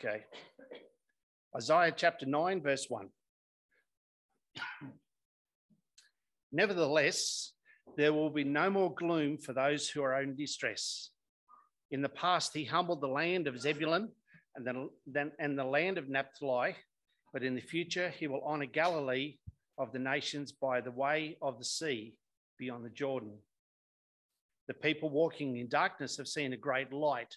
Okay. Isaiah chapter 9, verse 1. Nevertheless, there will be no more gloom for those who are in distress. In the past, he humbled the land of Zebulun and, then, then, and the land of Naphtali, but in the future, he will honor Galilee of the nations by the way of the sea beyond the Jordan. The people walking in darkness have seen a great light.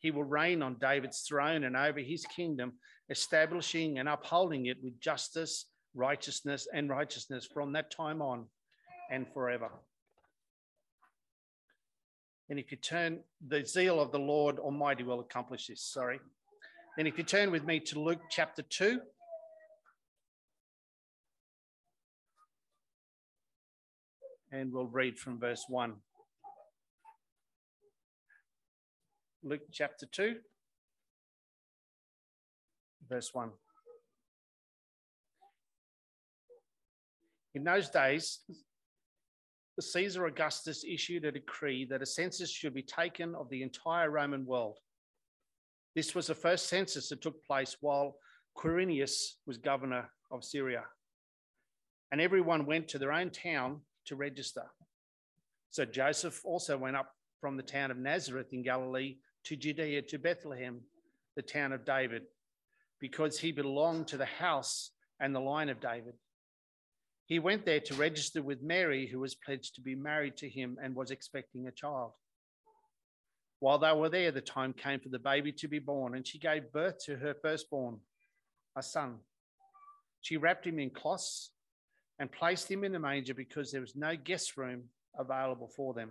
He will reign on David's throne and over his kingdom, establishing and upholding it with justice, righteousness, and righteousness from that time on and forever. And if you turn, the zeal of the Lord Almighty will accomplish this. Sorry. Then if you turn with me to Luke chapter 2. And we'll read from verse 1. Luke chapter 2, verse 1. In those days, Caesar Augustus issued a decree that a census should be taken of the entire Roman world. This was the first census that took place while Quirinius was governor of Syria. And everyone went to their own town to register. So Joseph also went up from the town of Nazareth in Galilee to Judea to Bethlehem, the town of David, because he belonged to the house and the line of David. He went there to register with Mary, who was pledged to be married to him and was expecting a child. While they were there, the time came for the baby to be born, and she gave birth to her firstborn, a son. She wrapped him in cloths and placed him in the manger because there was no guest room available for them.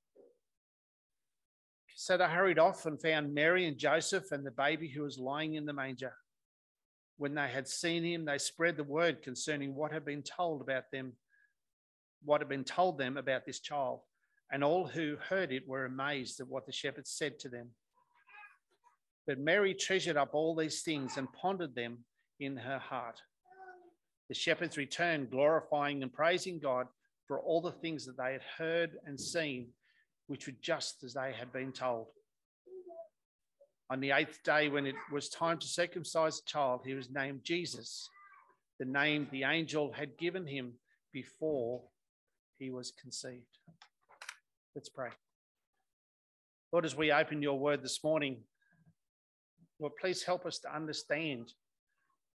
So they hurried off and found Mary and Joseph and the baby who was lying in the manger. When they had seen him, they spread the word concerning what had been told about them, what had been told them about this child. And all who heard it were amazed at what the shepherds said to them. But Mary treasured up all these things and pondered them in her heart. The shepherds returned, glorifying and praising God for all the things that they had heard and seen which were just as they had been told. On the eighth day, when it was time to circumcise the child, he was named Jesus, the name the angel had given him before he was conceived. Let's pray. Lord, as we open your word this morning, Lord, please help us to understand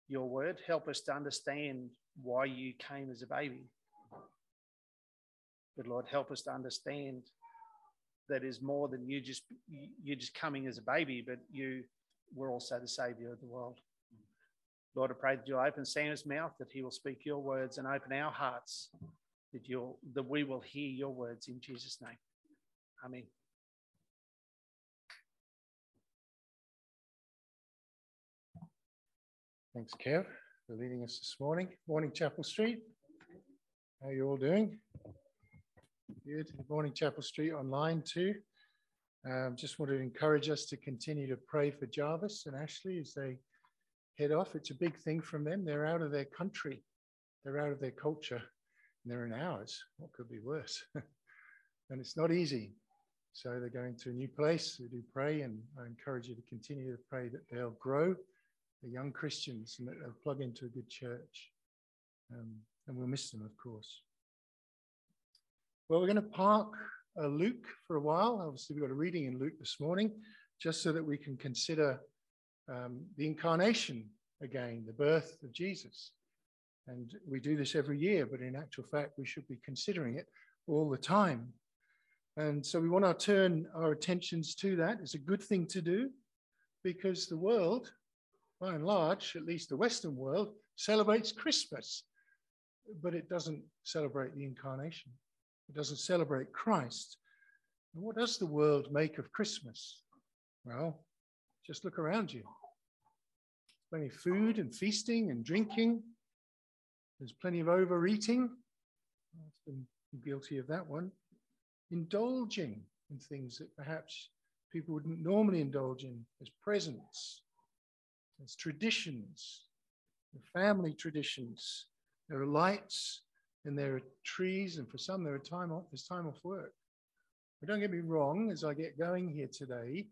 your word. Help us to understand why you came as a baby. But Lord, help us to understand that is more than you just you just coming as a baby, but you were also the savior of the world. Lord, I pray that you'll open Sam's mouth, that he will speak your words and open our hearts, that, you'll, that we will hear your words in Jesus' name. Amen. Thanks, Kev, for leading us this morning. Morning, Chapel Street. How are you all doing? Good. Morning, Chapel Street online too. Um, just want to encourage us to continue to pray for Jarvis and Ashley as they head off. It's a big thing from them. They're out of their country, they're out of their culture, and they're in ours. What could be worse? and it's not easy. So they're going to a new place. We do pray, and I encourage you to continue to pray that they'll grow the young Christians and that they'll plug into a good church. Um, and we'll miss them, of course. Well, we're going to park uh, Luke for a while. Obviously, we've got a reading in Luke this morning, just so that we can consider um, the incarnation again, the birth of Jesus. And we do this every year, but in actual fact, we should be considering it all the time. And so we want to turn our attentions to that. It's a good thing to do because the world by and large, at least the Western world, celebrates Christmas, but it doesn't celebrate the incarnation. It doesn't celebrate Christ. And what does the world make of Christmas? Well, just look around you. Plenty of food and feasting and drinking. There's plenty of overeating. I've been guilty of that one. Indulging in things that perhaps people wouldn't normally indulge in as presents, there's traditions, family traditions. There are lights and there are trees, and for some, there are time off, there's time off work. But don't get me wrong, as I get going here today,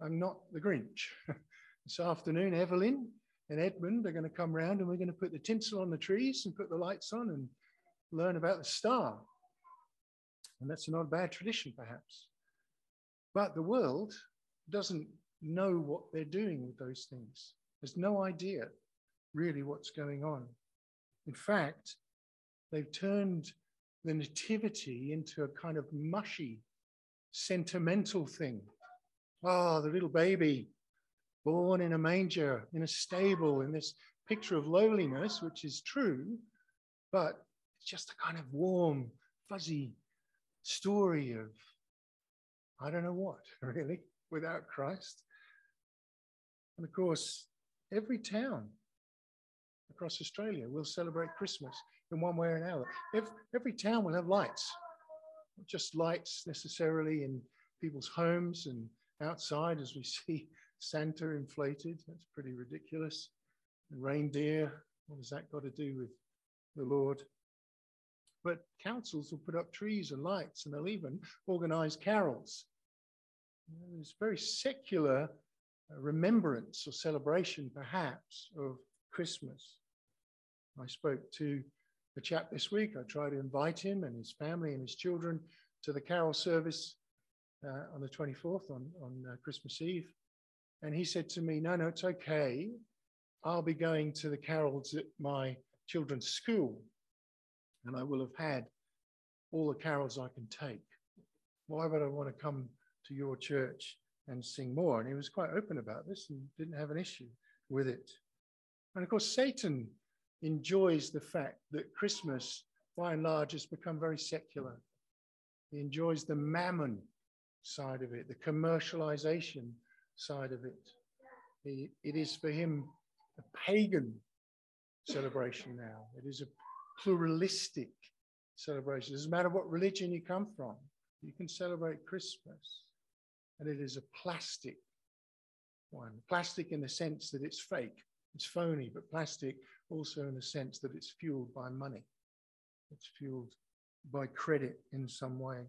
I'm not the Grinch. this afternoon, Evelyn and Edmund are going to come round and we're going to put the tinsel on the trees and put the lights on and learn about the star. And that's not a bad tradition, perhaps. But the world doesn't know what they're doing with those things. There's no idea really what's going on. In fact, they've turned the nativity into a kind of mushy, sentimental thing. Oh, the little baby born in a manger, in a stable, in this picture of lowliness, which is true, but it's just a kind of warm, fuzzy story of I don't know what, really, without Christ. And of course, every town across Australia will celebrate Christmas in one way or another. Every, every town will have lights, not just lights necessarily in people's homes and outside as we see Santa inflated. That's pretty ridiculous. And reindeer, what has that got to do with the Lord? But councils will put up trees and lights and they'll even organize carols. It's very secular uh, remembrance or celebration, perhaps, of Christmas. I spoke to a chap this week. I tried to invite him and his family and his children to the carol service uh, on the 24th, on, on uh, Christmas Eve. And he said to me, No, no, it's okay. I'll be going to the carols at my children's school, and I will have had all the carols I can take. Why would I want to come to your church and sing more. And he was quite open about this and didn't have an issue with it. And of course, Satan enjoys the fact that Christmas, by and large, has become very secular. He enjoys the mammon side of it, the commercialization side of it. He, it is for him a pagan celebration now. It is a pluralistic celebration. It doesn't matter what religion you come from, you can celebrate Christmas and it is a plastic one. Plastic in the sense that it's fake, it's phony, but plastic also in a sense that it's fueled by money. It's fueled by credit in some way.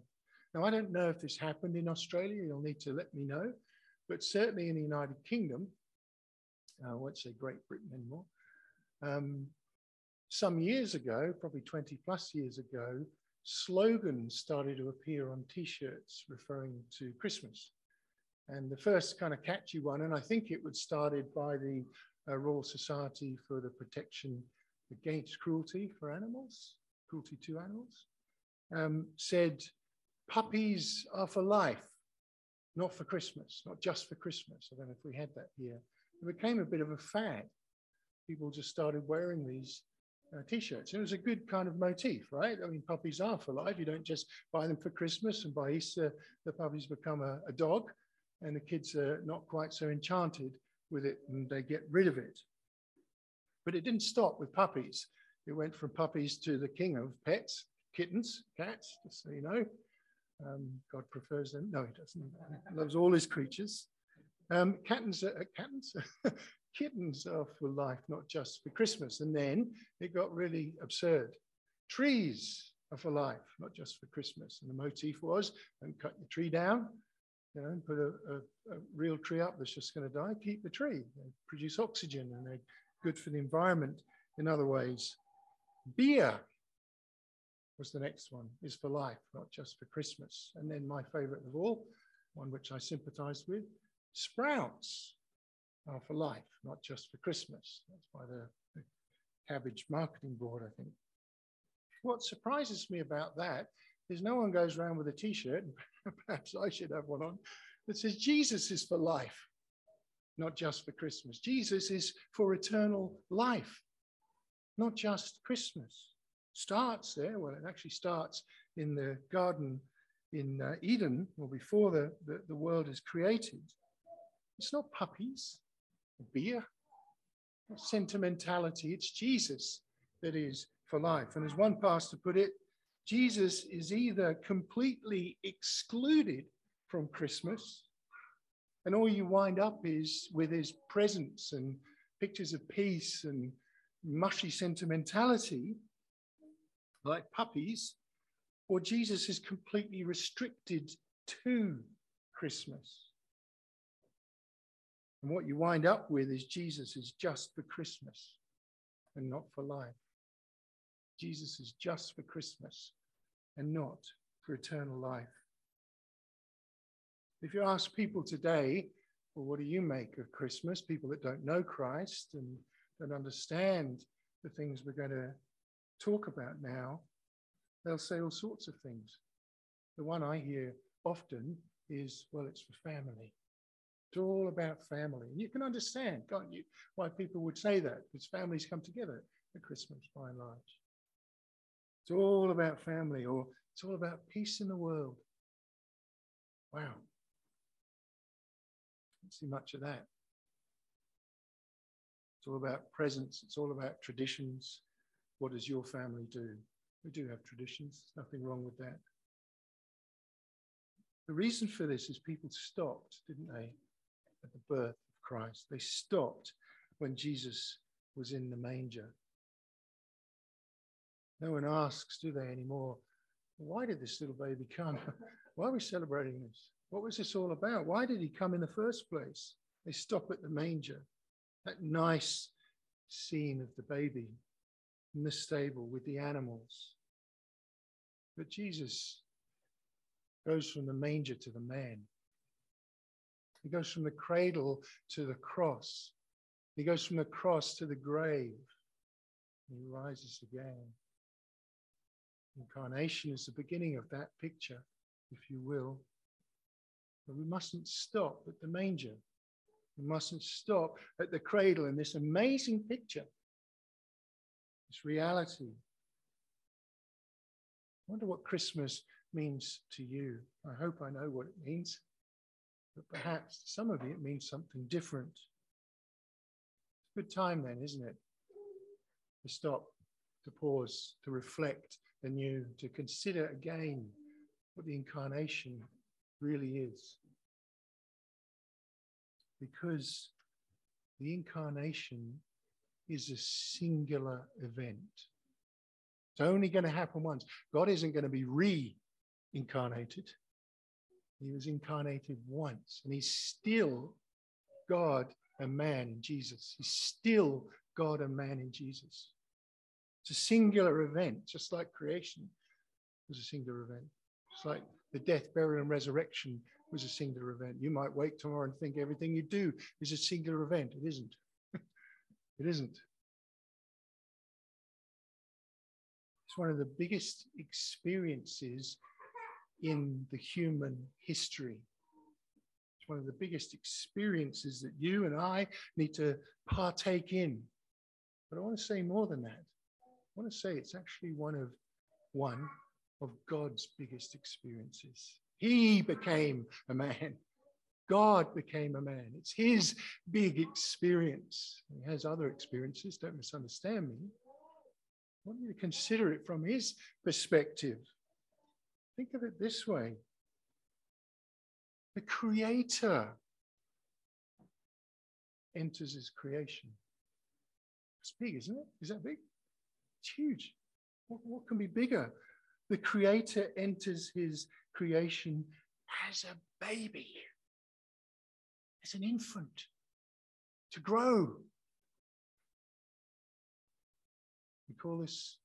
Now, I don't know if this happened in Australia. You'll need to let me know. But certainly in the United Kingdom, uh, I won't say Great Britain anymore, um, some years ago, probably 20 plus years ago, slogans started to appear on t shirts referring to Christmas. And the first kind of catchy one, and I think it was started by the Royal Society for the Protection Against Cruelty for Animals, cruelty to animals, um, said puppies are for life, not for Christmas, not just for Christmas. I don't know if we had that here. It became a bit of a fad. People just started wearing these uh, t-shirts. It was a good kind of motif, right? I mean, puppies are for life. You don't just buy them for Christmas and by Easter, the puppies become a, a dog and the kids are not quite so enchanted with it and they get rid of it. But it didn't stop with puppies. It went from puppies to the king of pets, kittens, cats, just so you know. Um, God prefers them. No, he doesn't. He loves all his creatures. Um, kittens, uh, kittens, kittens are for life, not just for Christmas. And then it got really absurd. Trees are for life, not just for Christmas. And the motif was don't cut your tree down, you know, put a, a, a real tree up that's just going to die, keep the tree. They produce oxygen and they're good for the environment in other ways. Beer was the next one, is for life, not just for Christmas. And then my favorite of all, one which I sympathize with, sprouts are for life, not just for Christmas. That's by the, the Cabbage Marketing Board, I think. What surprises me about that is no one goes around with a t-shirt, perhaps I should have one on, that says Jesus is for life, not just for Christmas. Jesus is for eternal life, not just Christmas. Starts there, well, it actually starts in the garden in uh, Eden, or before the, the, the world is created. It's not puppies, beer, sentimentality. It's Jesus that is for life. And as one pastor put it, Jesus is either completely excluded from Christmas, and all you wind up is with his presence and pictures of peace and mushy sentimentality, like puppies, or Jesus is completely restricted to Christmas. And what you wind up with is Jesus is just for Christmas and not for life. Jesus is just for Christmas and not for eternal life. If you ask people today, well, what do you make of Christmas? People that don't know Christ and don't understand the things we're going to talk about now, they'll say all sorts of things. The one I hear often is, well, it's for family. It's all about family. And you can understand, can't you, why people would say that, because families come together at Christmas by and large. It's all about family, or it's all about peace in the world. Wow. Don't see much of that. It's all about presents, it's all about traditions. What does your family do? We do have traditions, There's nothing wrong with that. The reason for this is people stopped, didn't they, at the birth of Christ? They stopped when Jesus was in the manger. No one asks, do they, anymore? Why did this little baby come? Why are we celebrating this? What was this all about? Why did he come in the first place? They stop at the manger, that nice scene of the baby in the stable with the animals. But Jesus goes from the manger to the man. He goes from the cradle to the cross. He goes from the cross to the grave. He rises again. Incarnation is the beginning of that picture, if you will. But we mustn't stop at the manger. We mustn't stop at the cradle in this amazing picture, this reality. I wonder what Christmas means to you. I hope I know what it means. But perhaps some of you it means something different. It's a good time then, isn't it? To stop, to pause, to reflect anew, to consider again what the incarnation really is. Because the incarnation is a singular event. It's only going to happen once. God isn't going to be reincarnated. He was incarnated once, and he's still God and man in Jesus. He's still God and man in Jesus. It's a singular event, just like creation was a singular event. It's like the death, burial, and resurrection was a singular event. You might wake tomorrow and think everything you do is a singular event. It isn't. it isn't. It's one of the biggest experiences in the human history. It's one of the biggest experiences that you and I need to partake in. But I want to say more than that. I want to say it's actually one of one of God's biggest experiences. He became a man. God became a man. It's his big experience. He has other experiences, don't misunderstand me. I want you to consider it from his perspective. Think of it this way the Creator enters his creation. It's big, isn't it? Is that big? It's huge. What, what can be bigger? The Creator enters his creation as a baby, as an infant, to grow. We call this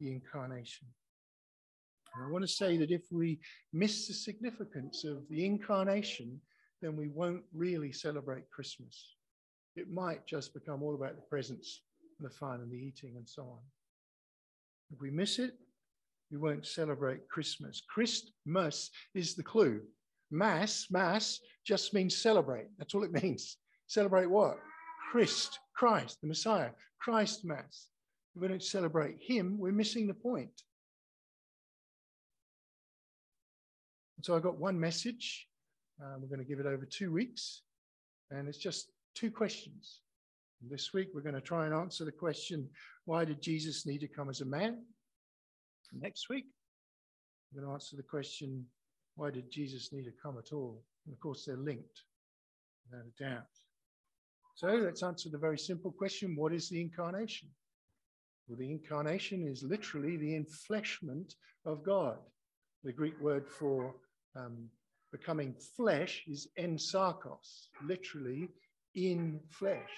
the incarnation. And I want to say that if we miss the significance of the incarnation, then we won't really celebrate Christmas. It might just become all about the presents and the fun and the eating and so on. If we miss it, we won't celebrate Christmas. Christmas is the clue. Mass, Mass just means celebrate. That's all it means. Celebrate what? Christ, Christ, the Messiah, Christ Mass. If we don't celebrate Him, we're missing the point. So I got one message. Uh, we're going to give it over two weeks, and it's just two questions. And this week, we're going to try and answer the question why did Jesus need to come as a man? Next week, we're going to answer the question why did Jesus need to come at all? And of course, they're linked, without a doubt. So let's answer the very simple question what is the incarnation? Well, the incarnation is literally the enfleshment of God. The Greek word for um, becoming flesh is ensarkos, literally in flesh.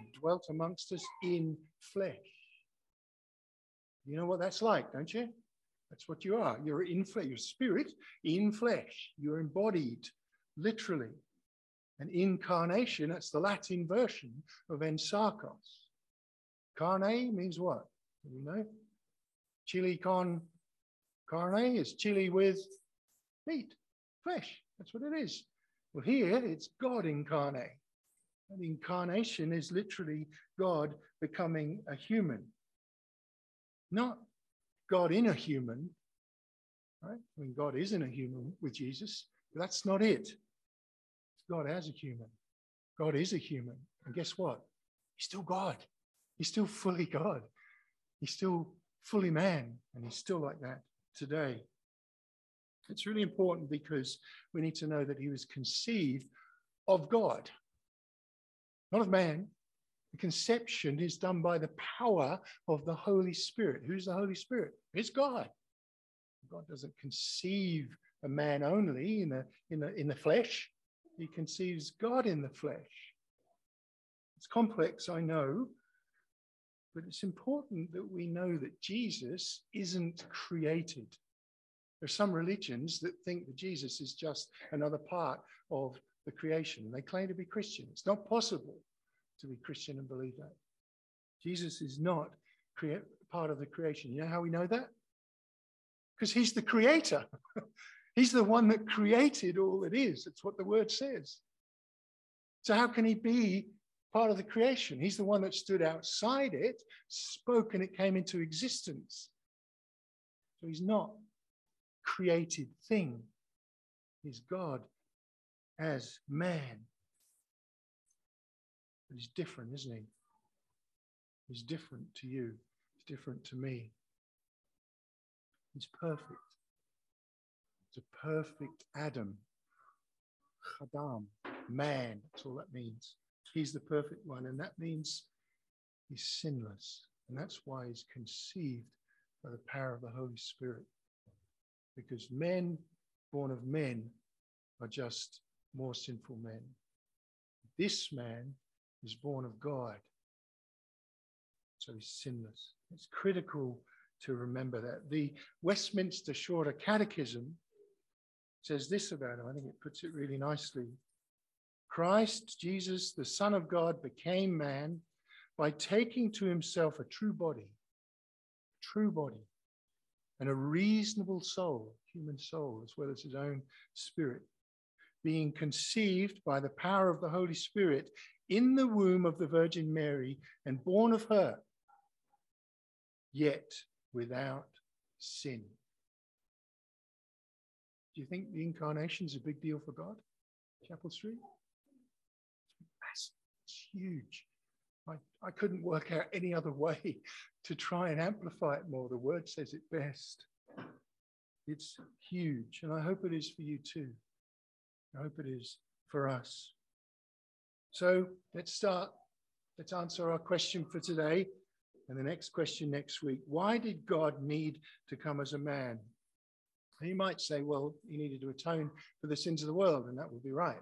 He dwelt amongst us in flesh. You know what that's like, don't you? That's what you are. You're in flesh, your spirit in flesh. You're embodied, literally. An incarnation, that's the Latin version of ensarkos. Carne means what? Do we know? Chili con carne is chili with meat, flesh. That's what it is. Well, here it's God incarnate. And incarnation is literally God becoming a human, not God in a human, right? I mean, God isn't a human with Jesus, that's not it. It's God as a human. God is a human. And guess what? He's still God. He's still fully God. He's still fully man. And he's still like that today. It's really important because we need to know that he was conceived of God, not of man. The conception is done by the power of the Holy Spirit. Who's the Holy Spirit? It's God. God doesn't conceive a man only in the, in the, in the flesh, he conceives God in the flesh. It's complex, I know, but it's important that we know that Jesus isn't created. There are some religions that think that Jesus is just another part of the creation. They claim to be Christian. It's not possible to be Christian and believe that. Jesus is not crea- part of the creation. You know how we know that? Because he's the creator. he's the one that created all that is. What the word says. So, how can he be part of the creation? He's the one that stood outside it, spoke, and it came into existence. So, he's not created thing. He's God as man. But he's different, isn't he? He's different to you. He's different to me. He's perfect. He's a perfect Adam. Adam, man. That's all that means. He's the perfect one. And that means he's sinless. And that's why he's conceived by the power of the Holy Spirit because men born of men are just more sinful men. This man is born of God, so he's sinless. It's critical to remember that. The Westminster Shorter Catechism says this about him. I think it puts it really nicely. Christ, Jesus, the Son of God, became man by taking to himself a true body, a true body, and a reasonable soul, human soul, as well as his own spirit, being conceived by the power of the Holy Spirit in the womb of the Virgin Mary and born of her. yet without sin. Do you think the incarnation is a big deal for God? Chapel Street? It's It's huge. I, I couldn't work out any other way to try and amplify it more. The word says it best. It's huge, and I hope it is for you too. I hope it is for us. So let's start. Let's answer our question for today and the next question next week. Why did God need to come as a man? And you might say, well, he needed to atone for the sins of the world, and that would be right.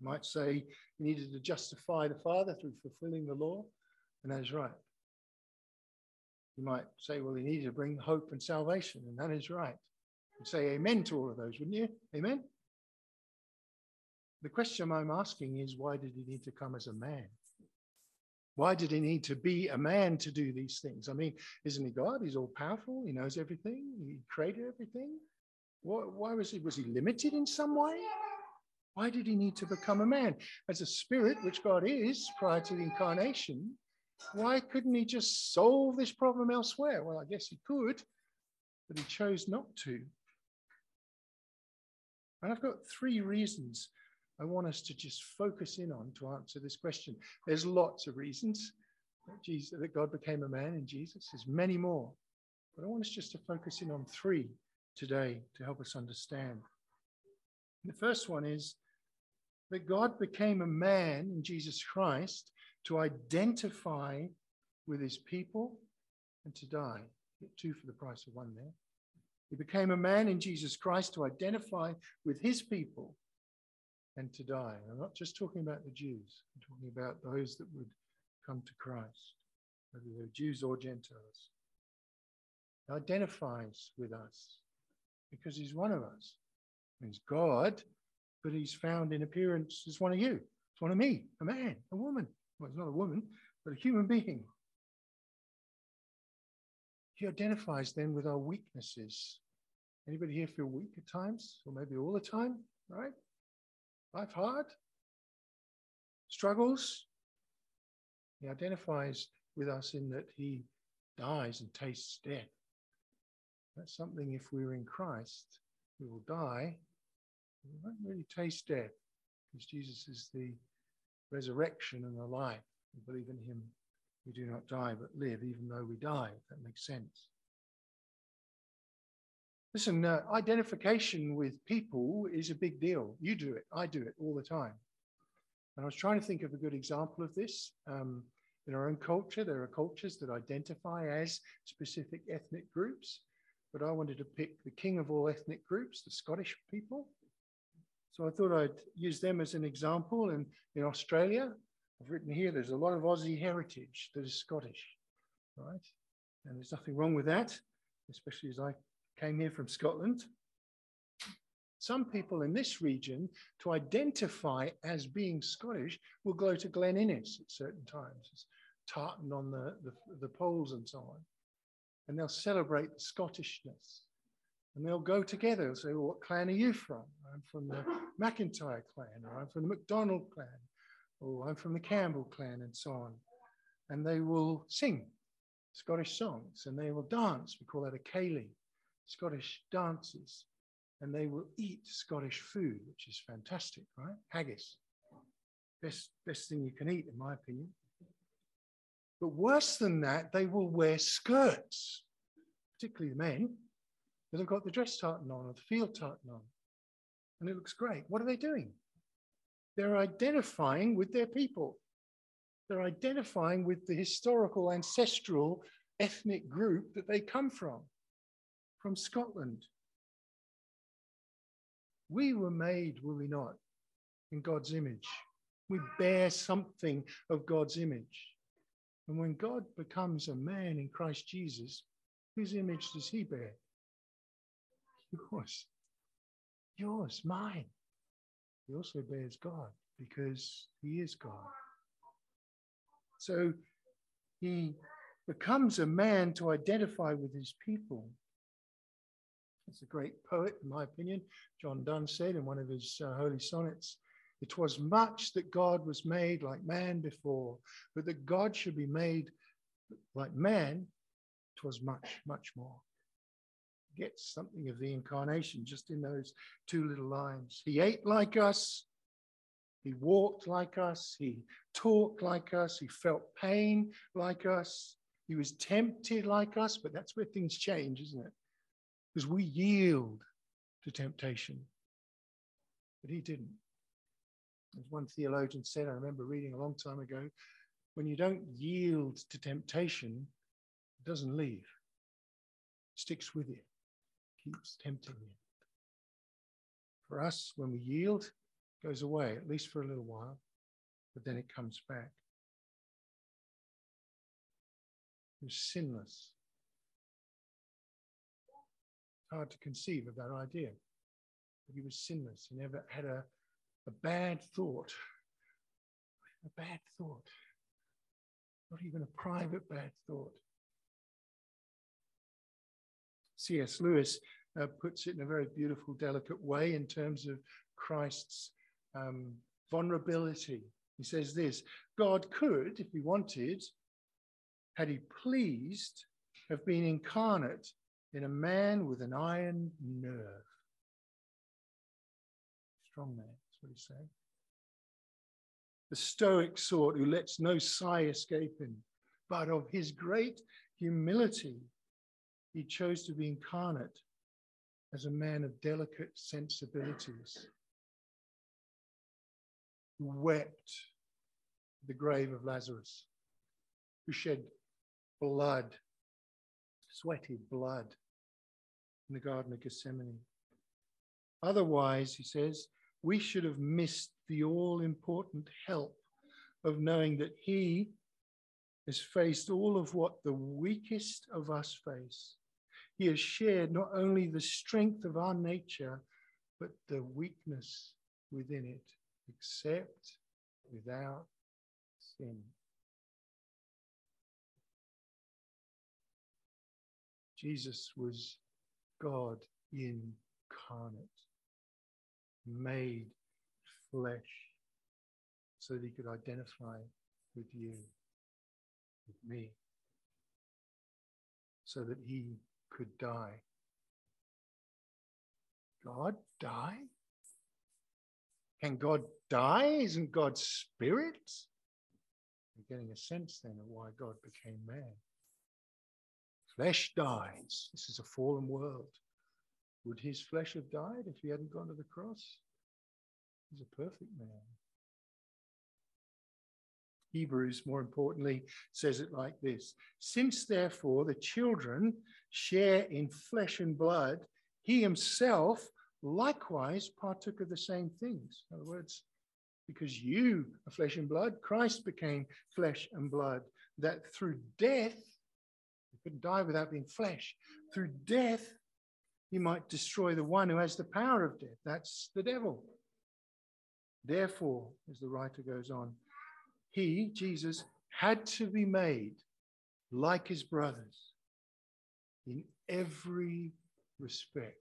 You might say he needed to justify the Father through fulfilling the law, and that is right. You might say, well, he needed to bring hope and salvation, and that is right. You'd say amen to all of those, wouldn't you? Amen? The question I'm asking is, why did he need to come as a man? Why did he need to be a man to do these things? I mean, isn't he God? He's all powerful. He knows everything. He created everything. Why, why was he? Was he limited in some way? Why did he need to become a man? As a spirit, which God is prior to the incarnation, why couldn't he just solve this problem elsewhere? Well, I guess he could, but he chose not to. And I've got three reasons I want us to just focus in on to answer this question. There's lots of reasons that, Jesus, that God became a man in Jesus. There's many more. But I want us just to focus in on three today to help us understand. The first one is that God became a man in Jesus Christ to identify with his people and to die. Get two for the price of one there. He became a man in Jesus Christ to identify with his people and to die. I'm not just talking about the Jews, I'm talking about those that would come to Christ, whether they're Jews or Gentiles. He identifies with us because he's one of us. He's God, but he's found in appearance as one of you. It's one of me, a man, a woman. Well, it's not a woman, but a human being. He identifies then with our weaknesses. Anybody here feel weak at times, or maybe all the time, right? Life hard, struggles. He identifies with us in that he dies and tastes death. That's something, if we're in Christ, we will die. We won't really taste death because Jesus is the resurrection and the life. We believe in him. We do not die but live, even though we die, if that makes sense. Listen, uh, identification with people is a big deal. You do it, I do it all the time. And I was trying to think of a good example of this. Um, in our own culture, there are cultures that identify as specific ethnic groups, but I wanted to pick the king of all ethnic groups, the Scottish people. So I thought I'd use them as an example. And in Australia, I've written here, there's a lot of Aussie heritage that is Scottish, right? And there's nothing wrong with that, especially as I came here from Scotland. Some people in this region, to identify as being Scottish, will go to Glen Innes at certain times. Tartan on the, the, the poles and so on. And they'll celebrate the Scottishness. And they'll go together and say, well, what clan are you from? I'm from the McIntyre clan, or I'm from the MacDonald clan, or I'm from the Campbell clan, and so on. And they will sing Scottish songs and they will dance. We call that a ceilidh. Scottish dances, and they will eat Scottish food, which is fantastic, right? Haggis. Best, best thing you can eat, in my opinion. But worse than that, they will wear skirts, particularly the men, that have got the dress tartan on or the field tartan on. And it looks great. What are they doing? They're identifying with their people. They're identifying with the historical, ancestral, ethnic group that they come from from Scotland. We were made, were we not, in God's image? We bear something of God's image. And when God becomes a man in Christ Jesus, whose image does he bear? Yours. Yours, mine. He also bears God because he is God. So he becomes a man to identify with his people. It's a great poet, in my opinion. John Donne said in one of his uh, holy sonnets, It was much that God was made like man before, but that God should be made like man man, 'twas much, much more. Gets something of the incarnation just in those two little lines. He ate like us, he walked like us, he talked like us, he felt pain like us, he was tempted like us, but that's where things change, isn't it? Because we yield to temptation, but he didn't. As one theologian said, I remember reading a long time ago, when you don't yield to temptation, it doesn't leave, it sticks with you, keeps tempting you. For us, when we yield, it goes away, at least for a little while, but then it comes back. Was sinless. Hard to conceive of that idea. But he was sinless. He never had a, a bad thought. A bad thought not even a private bad thought. C.S. Lewis uh, puts it in a very beautiful, delicate way in terms of Christ's um, vulnerability. He says this God could, if he wanted, had he pleased, have been incarnate in a man with an iron nerve. Strong man, that's what he's saying the stoic sort who lets no sigh escape him, but of his great humility, he chose to be incarnate as a man of delicate sensibilities, who wept the grave of Lazarus, who shed blood, sweaty blood in the Garden of Gethsemane. Otherwise, he says, we should have missed the all important help of knowing that He has faced all of what the weakest of us face. He has shared not only the strength of our nature, but the weakness within it, except without sin. Jesus was God incarnate made flesh so that he could identify with you, with me, so that he could die. God die? Can God die? Isn't God spirit? You're getting a sense then of why God became man. Flesh dies. This is a fallen world. Would his flesh have died if he hadn't gone to the cross? He's a perfect man. Hebrews, more importantly, says it like this Since therefore the children share in flesh and blood, he himself likewise partook of the same things. In other words, because you are flesh and blood, Christ became flesh and blood, that through death, couldn't die without being flesh, through death, he might destroy the one who has the power of death. That's the devil. Therefore, as the writer goes on, he, Jesus, had to be made like his brothers in every respect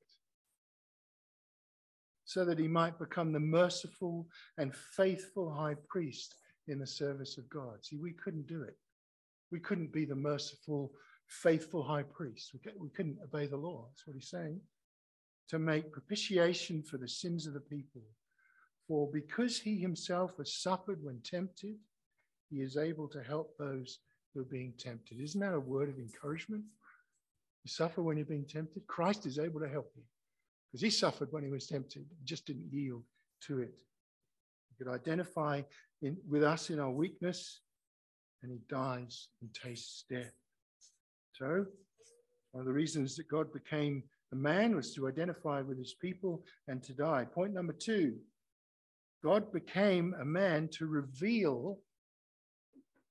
so that he might become the merciful and faithful high priest in the service of God. See, we couldn't do it. We couldn't be the merciful faithful high priest. We, we couldn't obey the law. That's what he's saying. To make propitiation for the sins of the people. For because he himself has suffered when tempted, he is able to help those who are being tempted. Isn't that a word of encouragement? You suffer when you're being tempted. Christ is able to help you because he suffered when he was tempted, he just didn't yield to it. He could identify in, with us in our weakness, and he dies and tastes death. So, one of the reasons that God became a man was to identify with his people and to die. Point number two God became a man to reveal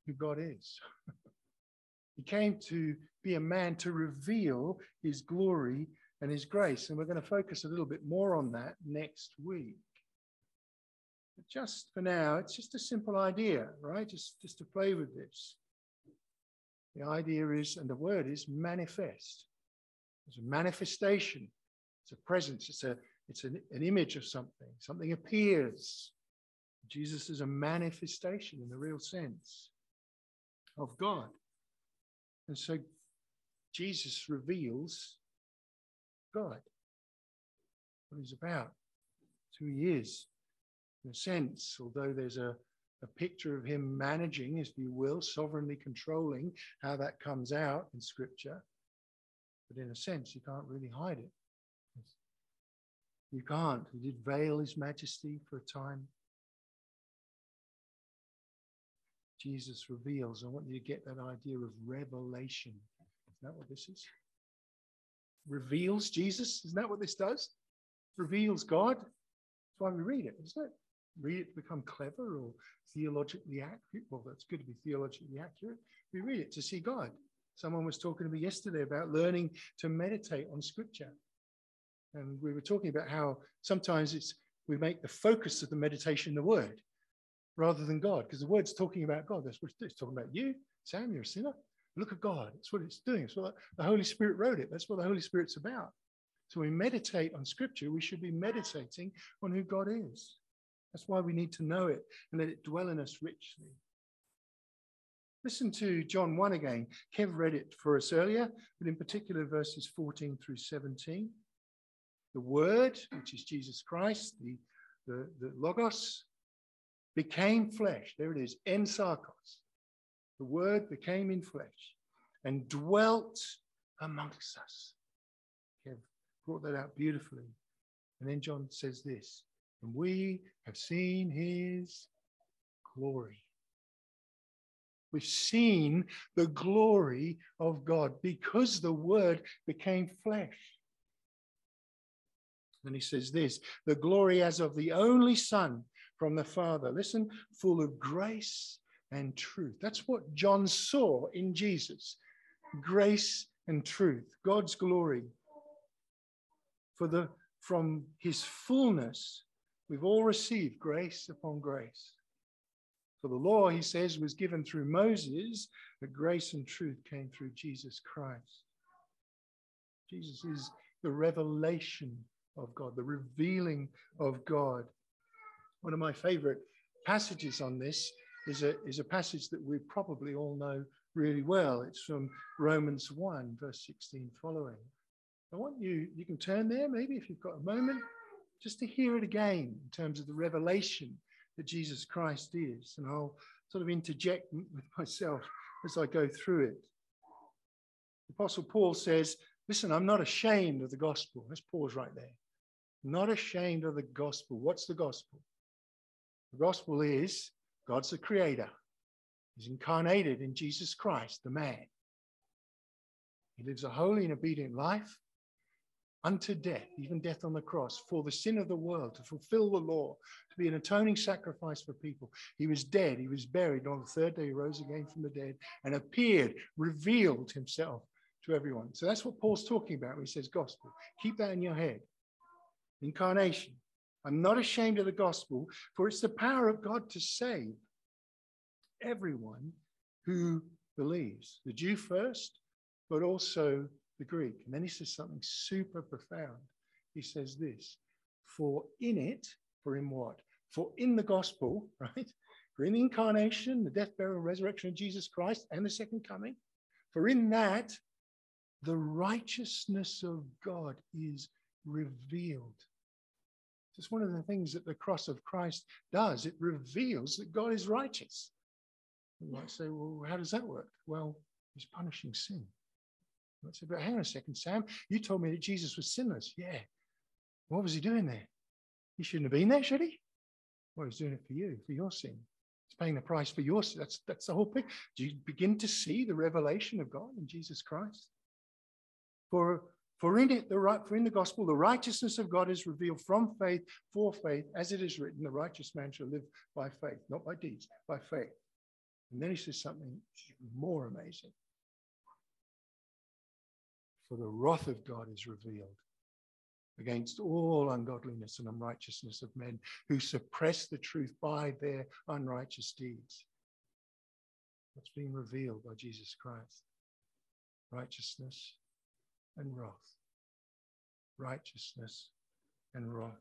who God is. he came to be a man to reveal his glory and his grace. And we're going to focus a little bit more on that next week. But just for now, it's just a simple idea, right? Just, just to play with this. The idea is, and the word is manifest. It's a manifestation. It's a presence. It's a it's an, an image of something. Something appears. Jesus is a manifestation in the real sense of God. And so Jesus reveals God, what he's about, who he is. In a sense, although there's a, a picture of him managing, if you will, sovereignly controlling how that comes out in scripture, but in a sense, you can't really hide it. You can't. He did veil his majesty for a time. Jesus reveals. I want you to get that idea of revelation. Is that what this is? Reveals Jesus? Isn't that what this does? Reveals God. That's why we read it, isn't it? Read it to become clever or theologically accurate. Well, that's good to be theologically accurate. We read it to see God. Someone was talking to me yesterday about learning to meditate on scripture. And we were talking about how sometimes it's we make the focus of the meditation the word rather than God, because the word's talking about God. That's what it's talking about you, Sam, you're a sinner. Look at God. That's what it's doing. It's what the Holy Spirit wrote it. That's what the Holy Spirit's about. So we meditate on scripture, we should be meditating on who God is. That's why we need to know it and let it dwell in us richly. Listen to John 1 again. Kev read it for us earlier, but in particular, verses 14 through 17. The Word, which is Jesus Christ, the, the, the Logos, became flesh. There it is, en sarkos. The Word became in flesh and dwelt amongst us. Kev brought that out beautifully. And then John says this, and we have seen his glory We've seen the glory of God because the word became flesh. And he says this the glory as of the only Son from the Father. Listen, full of grace and truth. That's what John saw in Jesus grace and truth, God's glory. For the from his fullness, we've all received grace upon grace. For the law, he says, was given through Moses, but grace and truth came through Jesus Christ. Jesus is the revelation of God, the revealing of God. One of my favorite passages on this is a, is a passage that we probably all know really well. It's from Romans 1, verse 16 following. I want you, you can turn there maybe if you've got a moment, just to hear it again in terms of the revelation that Jesus Christ is. And I'll sort of interject with myself as I go through it. The Apostle Paul says, Listen, I'm not ashamed of the gospel. Let's pause right there. Not ashamed of the gospel. What's the gospel? The gospel is God's the creator. He's incarnated in Jesus Christ, the man. He lives a holy and obedient life unto death, even death on the cross, for the sin of the world, to fulfill the law, to be an atoning sacrifice for people. He was dead, he was buried. On the third day, he rose again from the dead and appeared, revealed himself to everyone. So that's what Paul's talking about when he says gospel. Keep that in your head. Incarnation. I'm not ashamed of the gospel, for it's the power of God to save everyone who believes, the Jew first, but also the Greek. And then he says something super profound. He says this For in it, for in what? For in the gospel, right? For in the incarnation, the death, burial, resurrection of Jesus Christ, and the second coming, for in that, the righteousness of God is revealed. It's one of the things that the cross of Christ does. It reveals that God is righteous. You might say, well, how does that work? Well, he's punishing sin. I said, but hang on a second, Sam. You told me that Jesus was sinless. Yeah. What was he doing there? He shouldn't have been there, should he? Well, he's doing it for you, for your sin. He's paying the price for your sin. That's, that's the whole thing. Do you begin to see the revelation of God in Jesus Christ? For, for in it, the right, for in the gospel, the righteousness of God is revealed from faith for faith, as it is written, the righteous man shall live by faith, not by deeds, by faith. And then he says something more amazing for the wrath of God is revealed against all ungodliness and unrighteousness of men who suppress the truth by their unrighteous deeds. What's being revealed by Jesus Christ? Righteousness and wrath. Righteousness and wrath.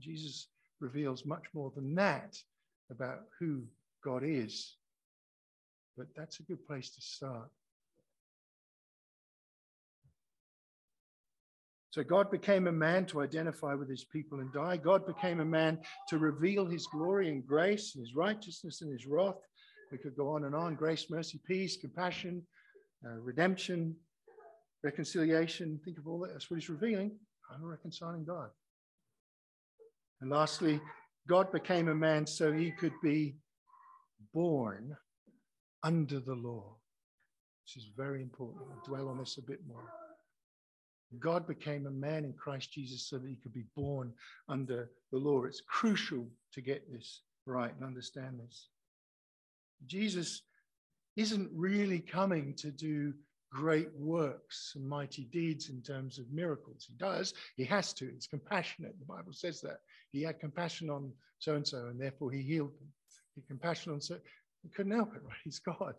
Jesus reveals much more than that about who God is. But that's a good place to start. So God became a man to identify with his people and die. God became a man to reveal his glory and grace, his righteousness and his wrath. We could go on and on grace, mercy, peace, compassion, uh, redemption, reconciliation. Think of all that. That's what he's revealing. I'm a reconciling God. And lastly, God became a man so he could be born under the law, which is very important. I'll dwell on this a bit more. God became a man in Christ Jesus so that he could be born under the law. It's crucial to get this right and understand this. Jesus isn't really coming to do great works and mighty deeds in terms of miracles. He does, he has to. He's compassionate. The Bible says that. He had compassion on so and so, and therefore he healed them. He had compassion on so he couldn't help it, right? He's God.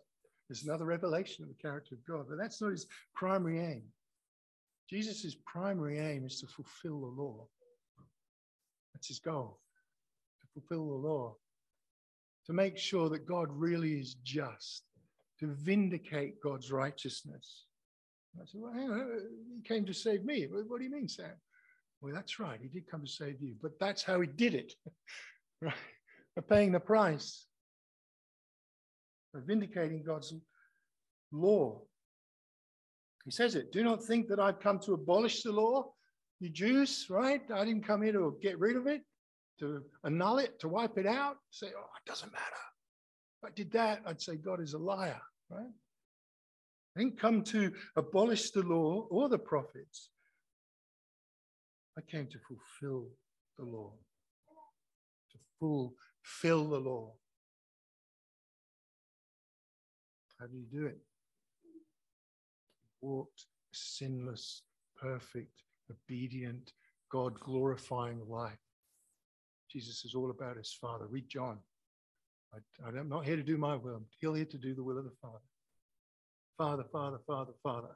There's another revelation of the character of God, but that's not his primary aim. Jesus' primary aim is to fulfill the law. That's his goal, to fulfill the law, to make sure that God really is just, to vindicate God's righteousness. I said, well, hang on, he came to save me. What do you mean, Sam? Well, that's right. He did come to save you, but that's how he did it, right? By paying the price, by vindicating God's law. He says it. Do not think that I've come to abolish the law. You Jews, right? I didn't come here to get rid of it, to annul it, to wipe it out. Say, oh, it doesn't matter. If I did that, I'd say God is a liar, right? I didn't come to abolish the law or the prophets. I came to fulfill the law, to fulfill the law. How do you do it? Walked sinless, perfect, obedient, God glorifying life. Jesus is all about his Father. Read John. I, am not here to do my will. I'm here to do the will of the Father. Father, Father, Father, Father.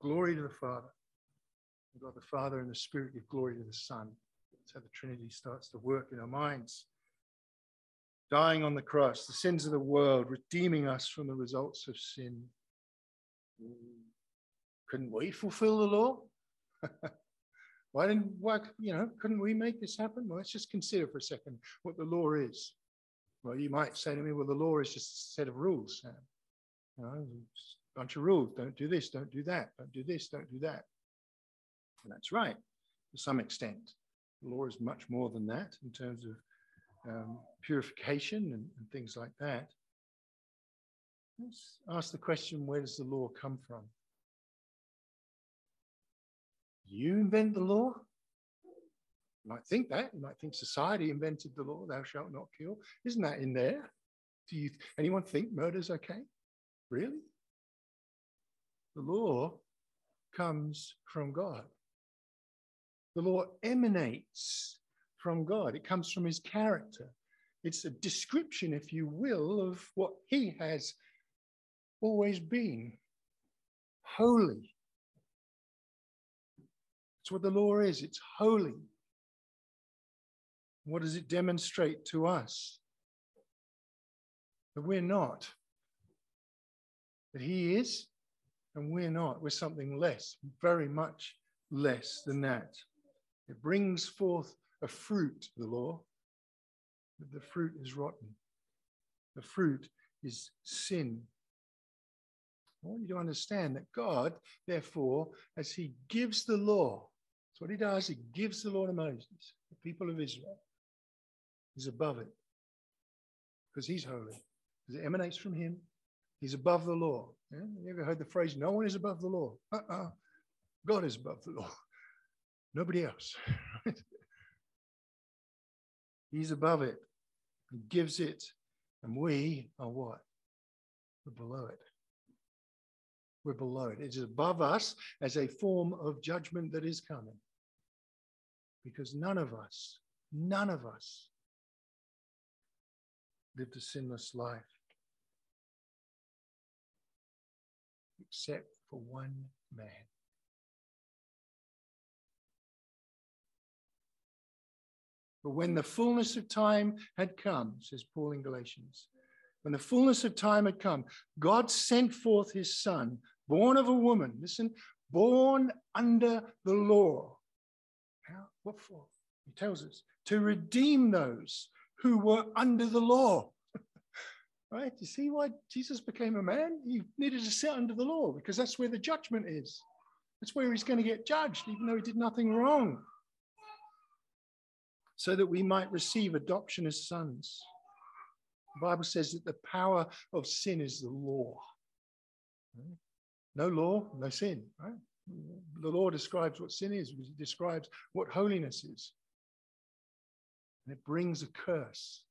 Glory to the Father. God the Father and the Spirit give glory to the Son. That's how the Trinity starts to work in our minds. Dying on the cross, the sins of the world, redeeming us from the results of sin. Couldn't we fulfill the law? why didn't why, you know, couldn't we make this happen? Well, let's just consider for a second what the law is. Well, you might say to me, well, the law is just a set of rules, Sam. You know, a bunch of rules. Don't do this, don't do that, don't do this, don't do that. And that's right, to some extent. The law is much more than that in terms of um, purification and, and things like that. Let's ask the question where does the law come from? You invent the law? You might think that. You might think society invented the law, thou shalt not kill. Isn't that in there? Do you anyone think murder's okay? Really? The law comes from God. The law emanates from God, it comes from his character. It's a description, if you will, of what he has always been holy. That's what the law is it's holy. What does it demonstrate to us? That we're not. That he is, and we're not. We're something less, very much less than that. It brings forth a fruit, the law, but the fruit is rotten. The fruit is sin. I want you to understand that God, therefore, as He gives the law, that's what He does, He gives the law to Moses, the people of Israel. He's above it because He's holy, because it emanates from Him. He's above the law. Yeah? You ever heard the phrase, no one is above the law? Uh uh God is above the law. Nobody else. He's above it. He gives it. And we are what? We're below it. We're below it. It is above us as a form of judgment that is coming. Because none of us, none of us lived a sinless life except for one man. But when the fullness of time had come, says Paul in Galatians, when the fullness of time had come, God sent forth his son, born of a woman, listen, born under the law. What for? He tells us to redeem those who were under the law. right? You see why Jesus became a man? He needed to sit under the law because that's where the judgment is. That's where he's going to get judged, even though he did nothing wrong. So that we might receive adoption as sons. The Bible says that the power of sin is the law. No law, no sin, right? The law describes what sin is, it describes what holiness is. And it brings a curse.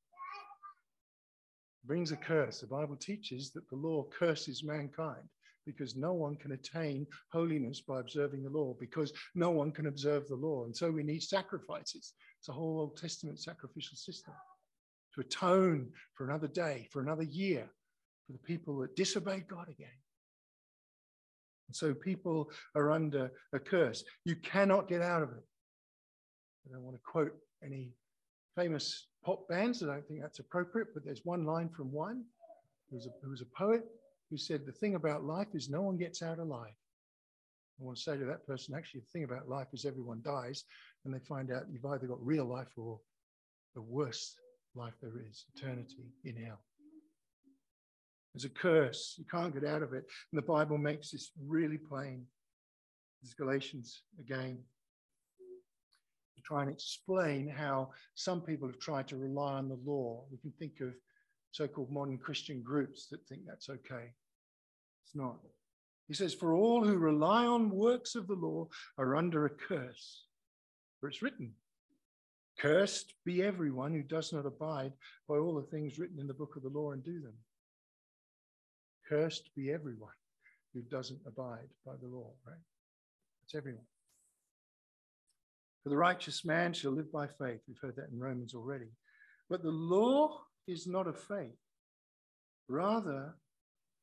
It brings a curse. The Bible teaches that the law curses mankind because no one can attain holiness by observing the law, because no one can observe the law. And so we need sacrifices. It's a whole Old Testament sacrificial system to atone for another day, for another year, for the people that disobeyed God again. So people are under a curse. You cannot get out of it. I don't want to quote any famous pop bands. I don't think that's appropriate, but there's one line from one who was a, who was a poet who said, The thing about life is no one gets out alive. I want to say to that person, actually, the thing about life is everyone dies, and they find out you've either got real life or the worst life there is, eternity in hell. There's a curse. You can't get out of it. And the Bible makes this really plain. This Galatians again. To try and explain how some people have tried to rely on the law. We can think of so called modern Christian groups that think that's okay. It's not. He says, For all who rely on works of the law are under a curse. For it's written, Cursed be everyone who does not abide by all the things written in the book of the law and do them. Cursed be everyone who doesn't abide by the law, right? It's everyone. For the righteous man shall live by faith. We've heard that in Romans already. But the law is not of faith. Rather,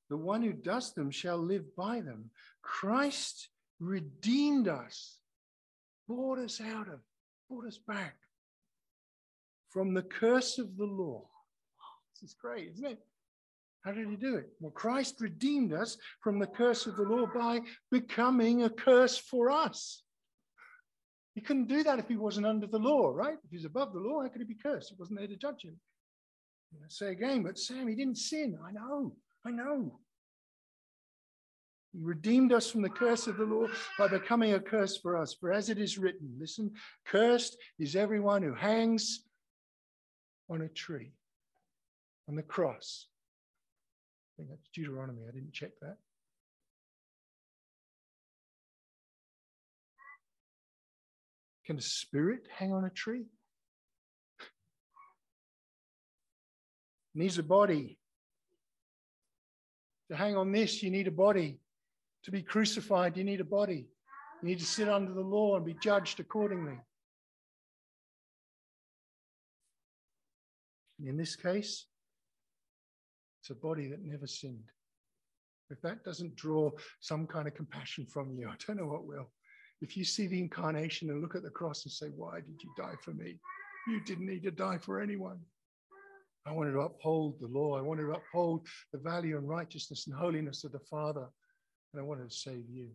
the one who does them shall live by them. Christ redeemed us, bought us out of, brought us back from the curse of the law. This is great, isn't it? How did he do it? Well, Christ redeemed us from the curse of the law by becoming a curse for us. He couldn't do that if he wasn't under the law, right? If he's above the law, how could he be cursed? He wasn't there to judge him. I say again, but Sam, he didn't sin. I know, I know. He redeemed us from the curse of the law by becoming a curse for us. For as it is written, listen, cursed is everyone who hangs on a tree, on the cross. I think that's Deuteronomy. I didn't check that. Can a spirit hang on a tree? Needs a body. To hang on this, you need a body. To be crucified, you need a body. You need to sit under the law and be judged accordingly. In this case, it's a body that never sinned. If that doesn't draw some kind of compassion from you, I don't know what will. If you see the incarnation and look at the cross and say, Why did you die for me? You didn't need to die for anyone. I wanted to uphold the law. I wanted to uphold the value and righteousness and holiness of the Father. And I wanted to save you.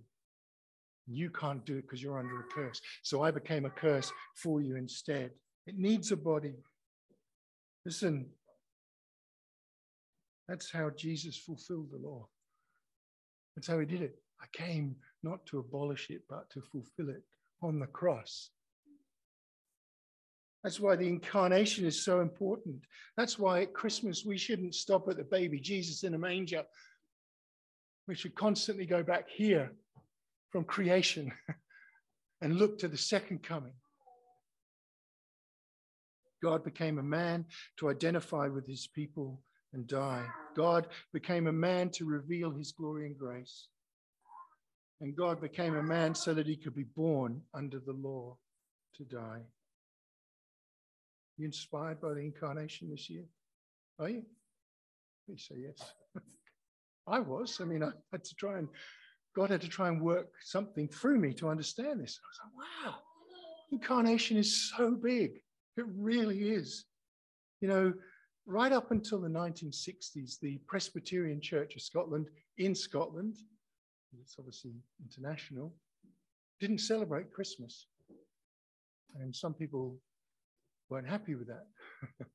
You can't do it because you're under a curse. So I became a curse for you instead. It needs a body. Listen, that's how Jesus fulfilled the law. That's how he did it. I came not to abolish it, but to fulfill it on the cross. That's why the incarnation is so important. That's why at Christmas we shouldn't stop at the baby Jesus in a manger. We should constantly go back here from creation and look to the second coming. God became a man to identify with his people and die. God became a man to reveal his glory and grace. And God became a man so that he could be born under the law to die. You inspired by the incarnation this year? Are you? Please say yes. I was. I mean, I had to try and, God had to try and work something through me to understand this. I was like, wow, incarnation is so big. It really is. You know, right up until the 1960s, the Presbyterian Church of Scotland in Scotland, it's obviously international, didn't celebrate Christmas. And some people weren't happy with that.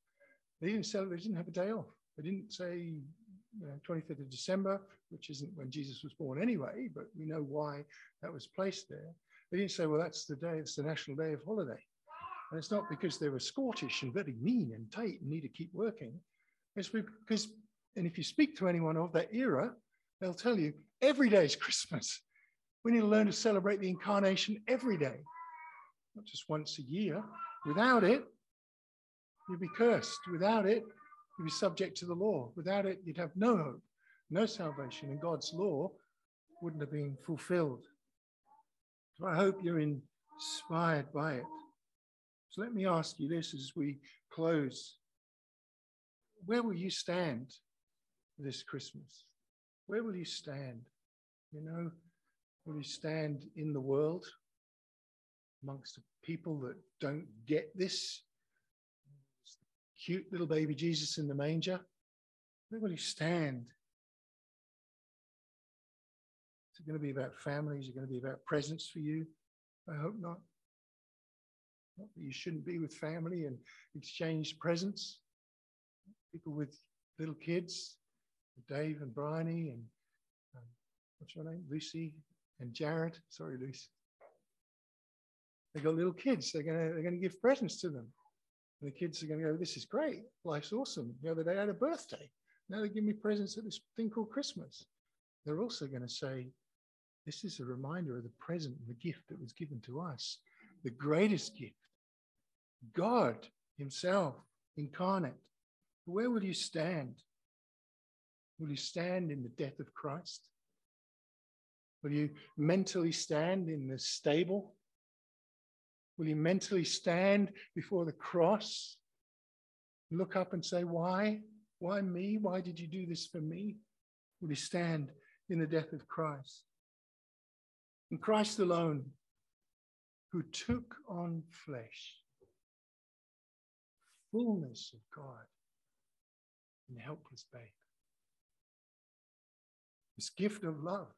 they didn't celebrate, they didn't have a day off. They didn't say you know, 25th of December, which isn't when Jesus was born anyway, but we know why that was placed there. They didn't say, well, that's the day, it's the national day of holiday. And it's not because they were Scottish and very mean and tight and need to keep working. It's because, and if you speak to anyone of that era, they'll tell you every day is Christmas. We need to learn to celebrate the incarnation every day, not just once a year. Without it, you'd be cursed. Without it, you'd be subject to the law. Without it, you'd have no hope, no salvation, and God's law wouldn't have been fulfilled. So I hope you're inspired by it. So let me ask you this as we close. Where will you stand this Christmas? Where will you stand? You know, will you stand in the world amongst people that don't get this? Cute little baby Jesus in the manger. Where will you stand? Is it going to be about families? Is it going to be about presents for you? I hope not. You shouldn't be with family and exchange presents. People with little kids, Dave and Bryony and um, what's your name? Lucy and Jared. Sorry, Lucy. They got little kids. They're gonna they're gonna give presents to them. And the kids are gonna go, This is great. Life's awesome. The other day I had a birthday. Now they give me presents at this thing called Christmas. They're also going to say, This is a reminder of the present and the gift that was given to us, the greatest gift God Himself incarnate. Where will you stand? Will you stand in the death of Christ? Will you mentally stand in the stable? Will you mentally stand before the cross? Look up and say, Why? Why me? Why did you do this for me? Will you stand in the death of Christ? And Christ alone, who took on flesh, fullness of God in helpless babe. This gift of love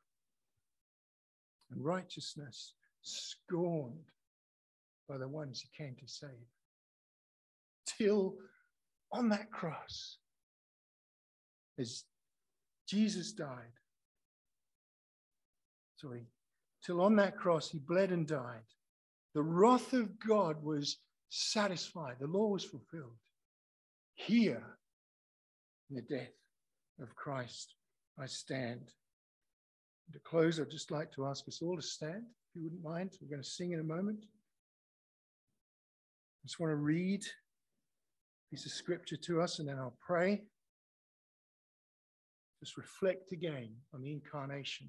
and righteousness scorned by the ones he came to save. Till on that cross, as Jesus died, sorry, till on that cross he bled and died, the wrath of God was satisfied. The law was fulfilled. Here, in the death of Christ, I stand. To close, I'd just like to ask us all to stand, if you wouldn't mind. We're going to sing in a moment. I just want to read a piece of scripture to us and then I'll pray. Just reflect again on the incarnation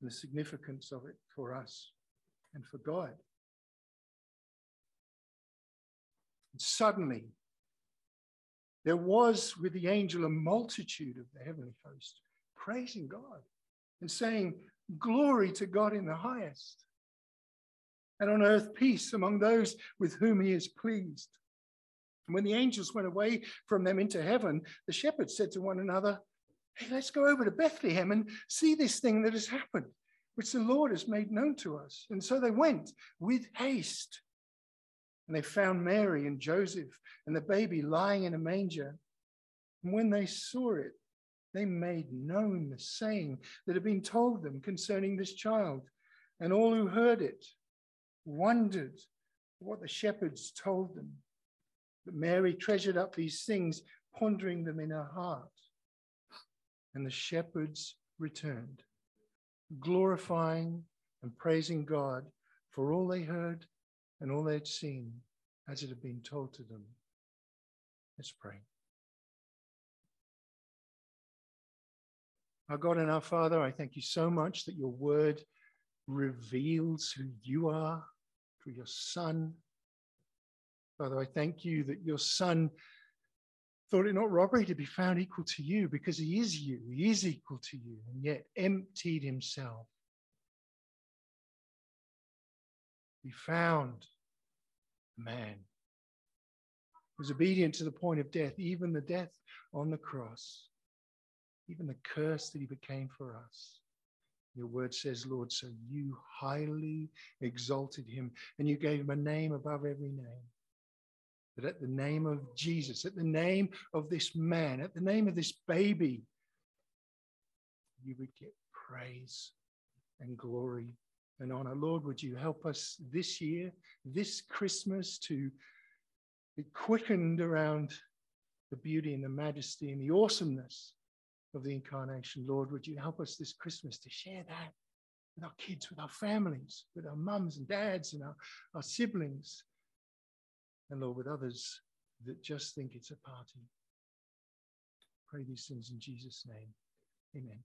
and the significance of it for us and for God. And suddenly, there was with the angel a multitude of the heavenly host praising God and saying, Glory to God in the highest, and on earth peace among those with whom he is pleased. And when the angels went away from them into heaven, the shepherds said to one another, Hey, let's go over to Bethlehem and see this thing that has happened, which the Lord has made known to us. And so they went with haste and they found Mary and Joseph and the baby lying in a manger. And when they saw it, they made known the saying that had been told them concerning this child. And all who heard it wondered what the shepherds told them. But Mary treasured up these things, pondering them in her heart. And the shepherds returned, glorifying and praising God for all they heard and all they'd seen as it had been told to them. Let's pray. Our God and our Father, I thank you so much that your word reveals who you are through your Son. Father, I thank you that your Son thought it not robbery to be found equal to you because he is you, he is equal to you, and yet emptied himself be found a man who was obedient to the point of death, even the death on the cross, even the curse that he became for us. Your word says, Lord, so you highly exalted him and you gave him a name above every name. That at the name of Jesus, at the name of this man, at the name of this baby, you would get praise and glory and honor. Lord, would you help us this year, this Christmas, to be quickened around the beauty and the majesty and the awesomeness of the incarnation. Lord, would you help us this Christmas to share that with our kids, with our families, with our mums and dads and our, our siblings, and Lord, with others that just think it's a party. Pray these things in Jesus' name. Amen.